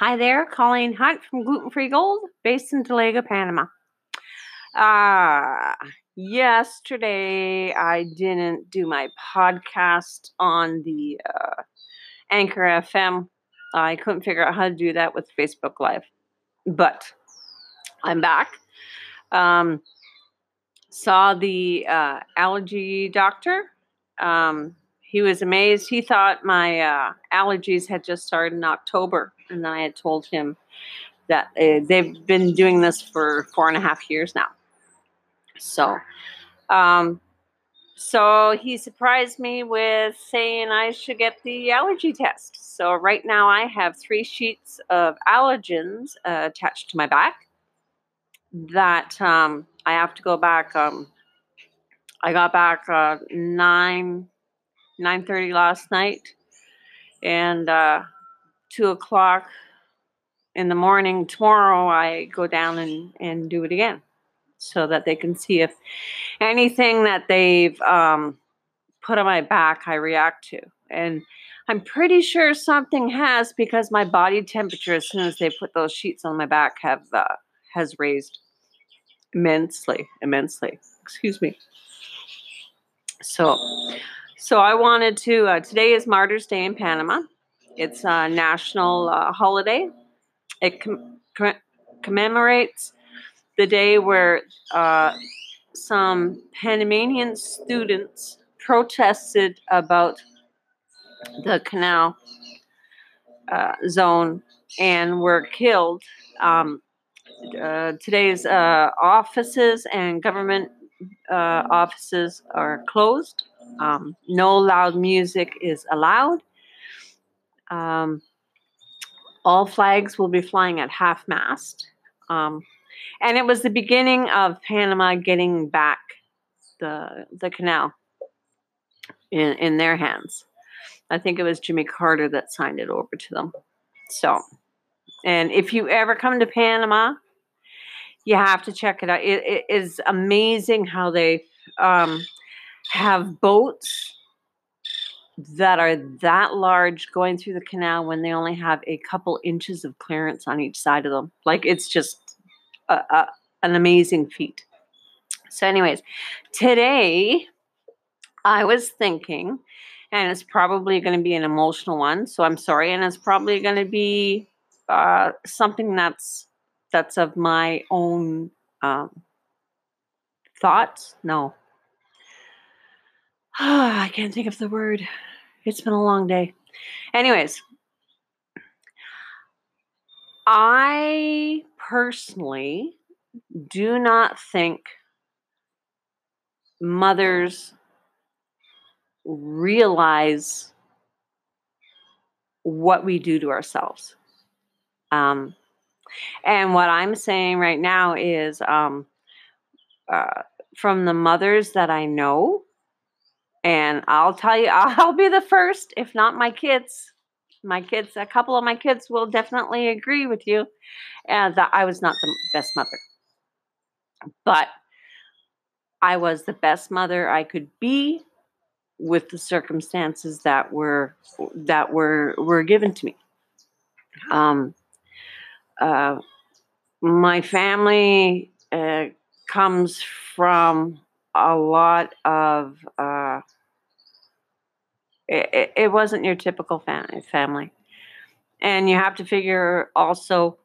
Hi there, Colleen Hunt from Gluten Free Gold, based in Dolega, Panama. Uh, yesterday I didn't do my podcast on the uh, Anchor FM. I couldn't figure out how to do that with Facebook Live, but I'm back. Um, saw the uh, allergy doctor. Um, he was amazed. He thought my uh, allergies had just started in October, and I had told him that uh, they've been doing this for four and a half years now. So, um, so he surprised me with saying I should get the allergy test. So right now I have three sheets of allergens uh, attached to my back that um, I have to go back. Um, I got back uh, nine 9.30 last night and uh, 2 o'clock in the morning tomorrow i go down and, and do it again so that they can see if anything that they've um, put on my back i react to. And i'm pretty sure something has because my body temperature as soon as they put those sheets on my back have uh, has raised immensely immensely. Excuse me. So so I wanted to. Uh, today is Martyrs Day in Panama. It's a national uh, holiday. It com- com- commemorates the day where uh, some Panamanian students protested about the canal uh, zone and were killed. Um, uh, today's uh, offices and government offices are closed um, no loud music is allowed. Um, all flags will be flying at half mast. Um, and it was the beginning of Panama getting back the the canal in in their hands. I think it was Jimmy Carter that signed it over to them. So, and if you ever come to Panama, you have to check it out. it, it is amazing how they um, have boats that are that large going through the canal when they only have a couple inches of clearance on each side of them. Like it's just a, a, an amazing feat. So, anyways, today I was thinking, and it's probably going to be an emotional one. So I'm sorry, and it's probably going to be uh, something that's that's of my own um, thoughts. No, I can't think of the word. It's been a long day. Anyways, I personally do not think mothers realize what we do to ourselves. Um, and what I'm saying right now is um, uh, from the mothers that I know, and I'll tell you, I'll be the first, if not my kids. My kids, a couple of my kids will definitely agree with you uh, that I was not the best mother. But I was the best mother I could be with the circumstances that were that were were given to me. Um, uh, my family uh, comes from a lot of uh, it, it wasn't your typical family. And you have to figure also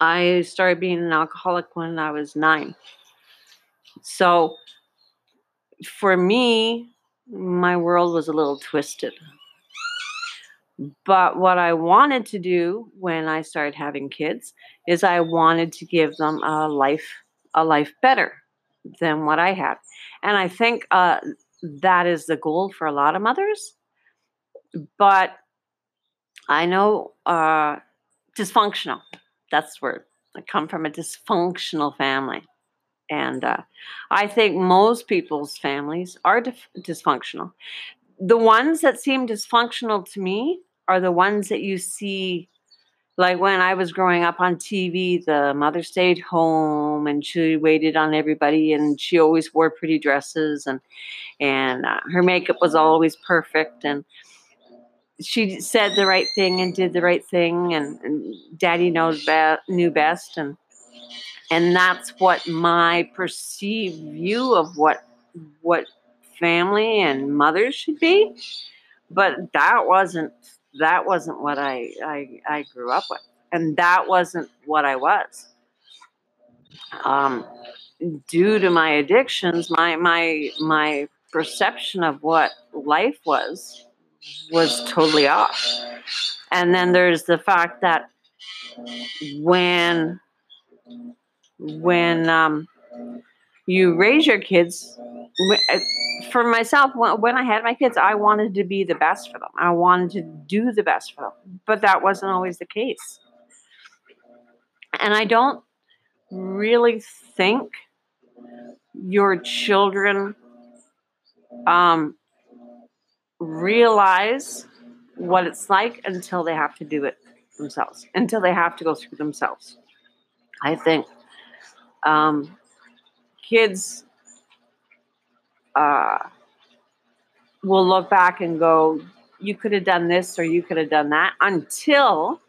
i started being an alcoholic when i was nine. So for me my world was a little twisted. But what i wanted to do when i started having kids is i wanted to give them a life a life better than what I had. And I think uh, that is the goal for a lot of mothers. But I know uh, dysfunctional. That's where I come from a dysfunctional family. And uh, I think most people's families are dif- dysfunctional. The ones that seem dysfunctional to me are the ones that you see like when I was growing up on TV, the mother stayed home and she waited on everybody, and she always wore pretty dresses, and and uh, her makeup was always perfect, and she said the right thing and did the right thing, and, and Daddy knows be- knew best, and and that's what my perceived view of what what family and mothers should be. But that wasn't that wasn't what I I, I grew up with, and that wasn't what I was. Um, due to my addictions, my my my perception of what life was was totally off. And then there's the fact that when when um, you raise your kids, uh, for myself, when I had my kids, I wanted to be the best for them. I wanted to do the best for them, but that wasn't always the case. And I don't really think your children um, realize what it's like until they have to do it themselves, until they have to go through themselves. I think um, kids uh, will look back and go, you could have done this or you could have done that until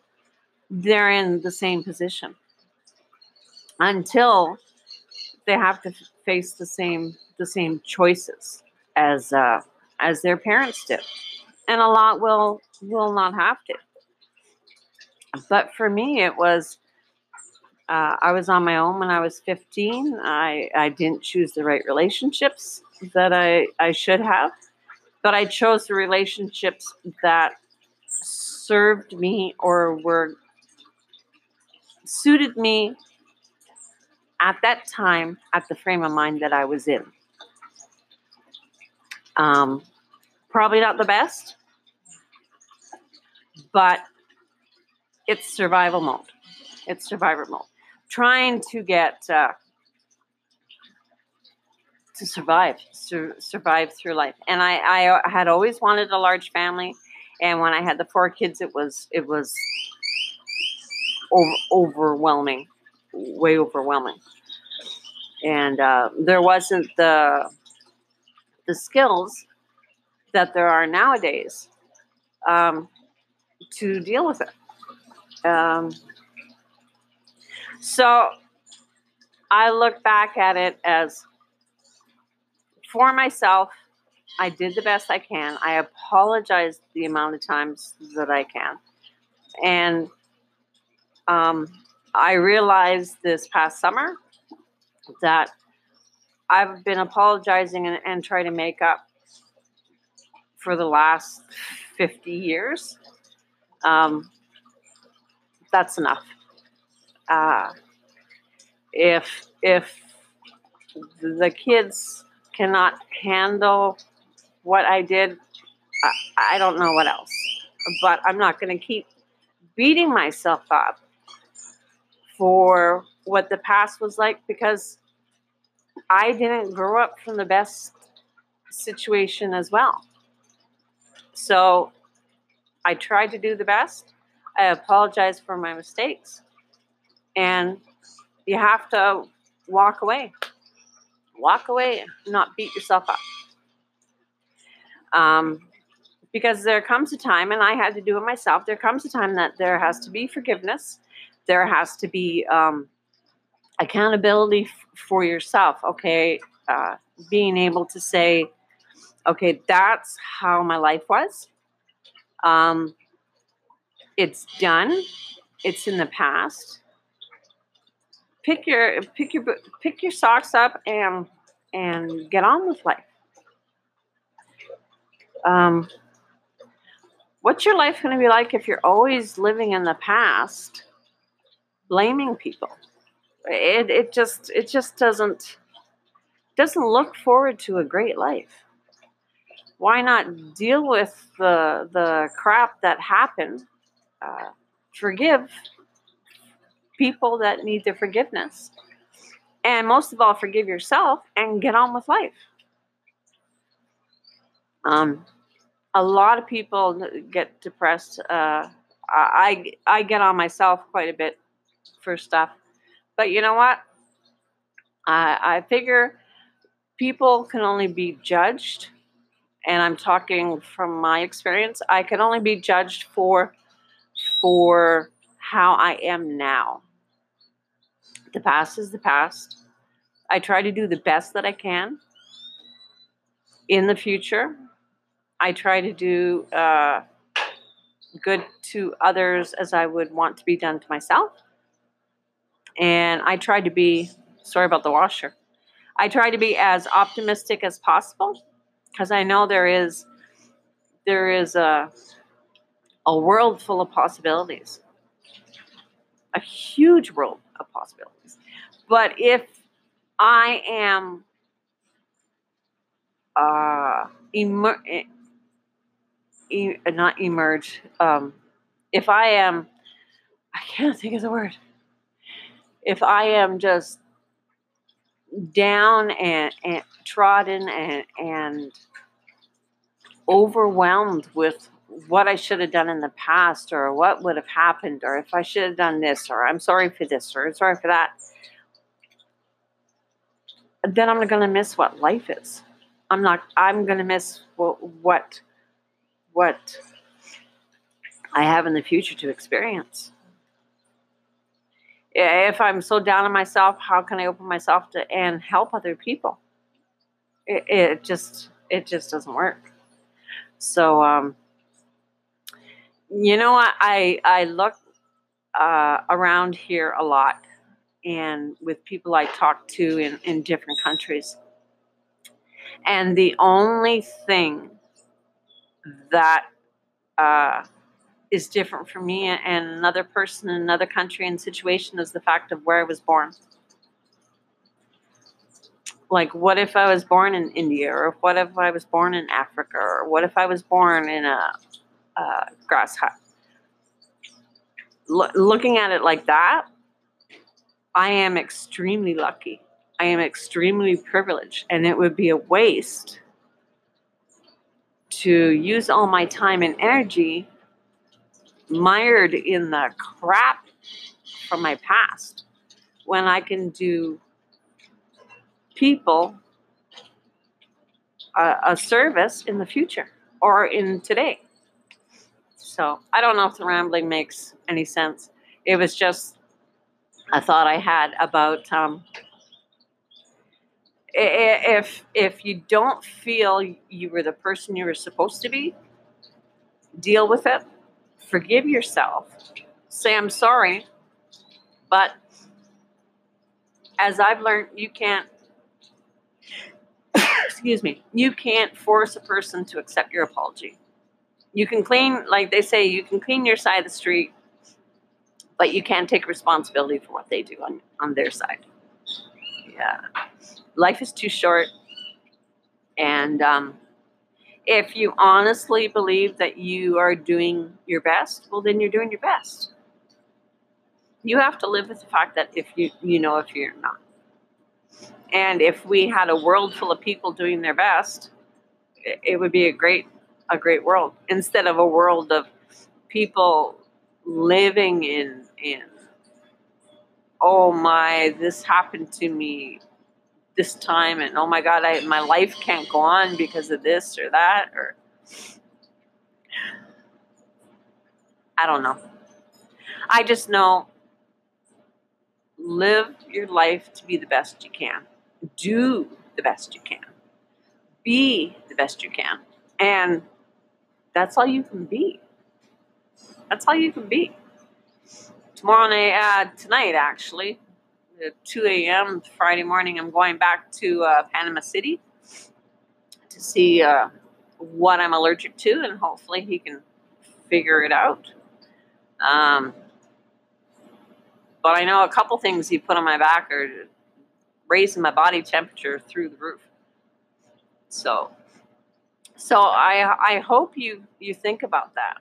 they're in the same position. Until they have to face the same the same choices as uh, as their parents did, and a lot will will not have to. But for me, it was uh, I was on my own when I was 15. I I didn't choose the right relationships that I I should have, but I chose the relationships that served me or were suited me at that time at the frame of mind that I was in. Um, probably not the best, but it's survival mode. It's survival mode. Trying to get uh, to survive, sur- survive through life. And I, I had always wanted a large family, and when I had the four kids, it was it was over, overwhelming, way overwhelming. And uh, there wasn't the the skills that there are nowadays um, to deal with it. Um, so I look back at it as for myself, I did the best I can. I apologize the amount of times that I can. And um, I realized this past summer that I've been apologizing and, and trying to make up for the last 50 years. Um, that's enough. Uh, if if the kids cannot handle what I did, I, I don't know what else. But I'm not going to keep beating myself up for what the past was like because I didn't grow up from the best situation as well. So I tried to do the best. I apologize for my mistakes. And you have to walk away. Walk away, not beat yourself up. Um, because there comes a time, and I had to do it myself, there comes a time that there has to be forgiveness. There has to be um, accountability f- for yourself. Okay, uh, being able to say, okay, that's how my life was. Um, it's done. It's in the past. Pick your pick your pick your socks up and and get on with life. Um, what's your life going to be like if you're always living in the past, blaming people? it it just it just doesn't doesn't look forward to a great life. Why not deal with the the crap that happened? Uh, forgive people that need the forgiveness, and most of all, forgive yourself and get on with life. Um, a lot of people get depressed. Uh, I I get on myself quite a bit for stuff but you know what? I, I figure people can only be judged and I'm talking from my experience, I can only be judged for for how I am now. The past is the past. I try to do the best that I can. In the future, I try to do uh, good to others as I would want to be done to myself. And I try to be, sorry about the washer, I try to be as optimistic as possible because I know there is there is a a world full of possibilities. A huge world of possibilities. But if I am uh, emer- e- not emerge, um, if I am, I can't think of the word. If I am just down and, and trodden and, and overwhelmed with what I should have done in the past or what would have happened or if I should have done this or I'm sorry for this or I'm sorry for that, then I'm going to miss what life is. I'm not, I'm going to miss what, what, what I have in the future to experience. If I'm so down on myself, how can I open myself to and help other people? It, it just, it just doesn't work. So, um, you know, I I look uh, around here a lot, and with people I talk to in in different countries, and the only thing that uh, is different for me and another person in another country and situation is the fact of where I was born. Like, what if I was born in India, or what if I was born in Africa, or what if I was born in a uh, grass hut. L- looking at it like that, I am extremely lucky. I am extremely privileged, and it would be a waste to use all my time and energy mired in the crap from my past when I can do people a, a service in the future or in today. So I don't know if the rambling makes any sense. It was just a thought I had about um, if if you don't feel you were the person you were supposed to be, deal with it, forgive yourself, say I'm sorry, but as I've learned, you can't. excuse me. You can't force a person to accept your apology you can clean, like they say, you can clean your side of the street, but you can't take responsibility for what they do on, on their side. Yeah. Life is too short. And um, if you honestly believe that you are doing your best, well, then you're doing your best. You have to live with the fact that if you, you know, if you're not. And if we had a world full of people doing their best, it would be a great a great world instead of a world of people living in in. Oh my this happened to me this time and oh my god I, my life can't go on because of this or that or i don't know. I just know live your life to be the best you can. Do the best you can. Be the best you can. And that's all you can be. That's all you can be. Tomorrow night, uh, tonight actually, at 2 a.m. Friday morning, I'm going back to uh, Panama City to see uh, what I'm allergic to, and hopefully he can figure it out. Um, but I know a couple things he put on my back are raising my body temperature through the roof. So so I I hope you you think about that.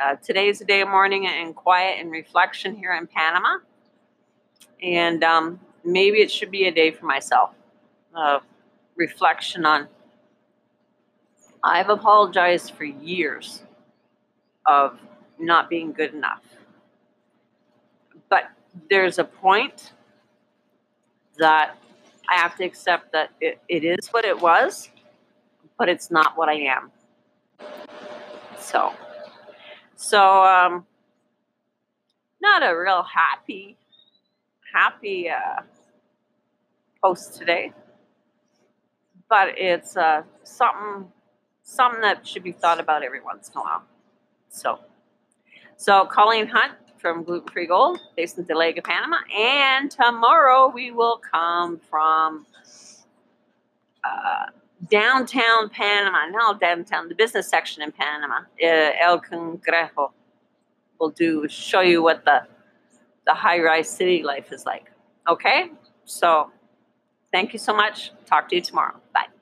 Uh, today is a day of mourning and quiet and reflection here in Panama, and um, maybe it should be a day for myself of reflection on. I've apologized for years of not being good enough, but there's a point that I have to accept that it, it is what it was but it's not what I am. So, so um, not a real happy, happy uh, post today, but it's uh, something, something that should be thought about every once in a while. So, so Colleen Hunt from Gluten Free Gold, based in Dolega, Panama, and tomorrow we will come from uh, downtown Panama, not downtown, the business section in Panama, uh, El Cangrejo. Will do show you what the the high rise city life is like. Okay, so thank you so much. Talk to you tomorrow. Bye.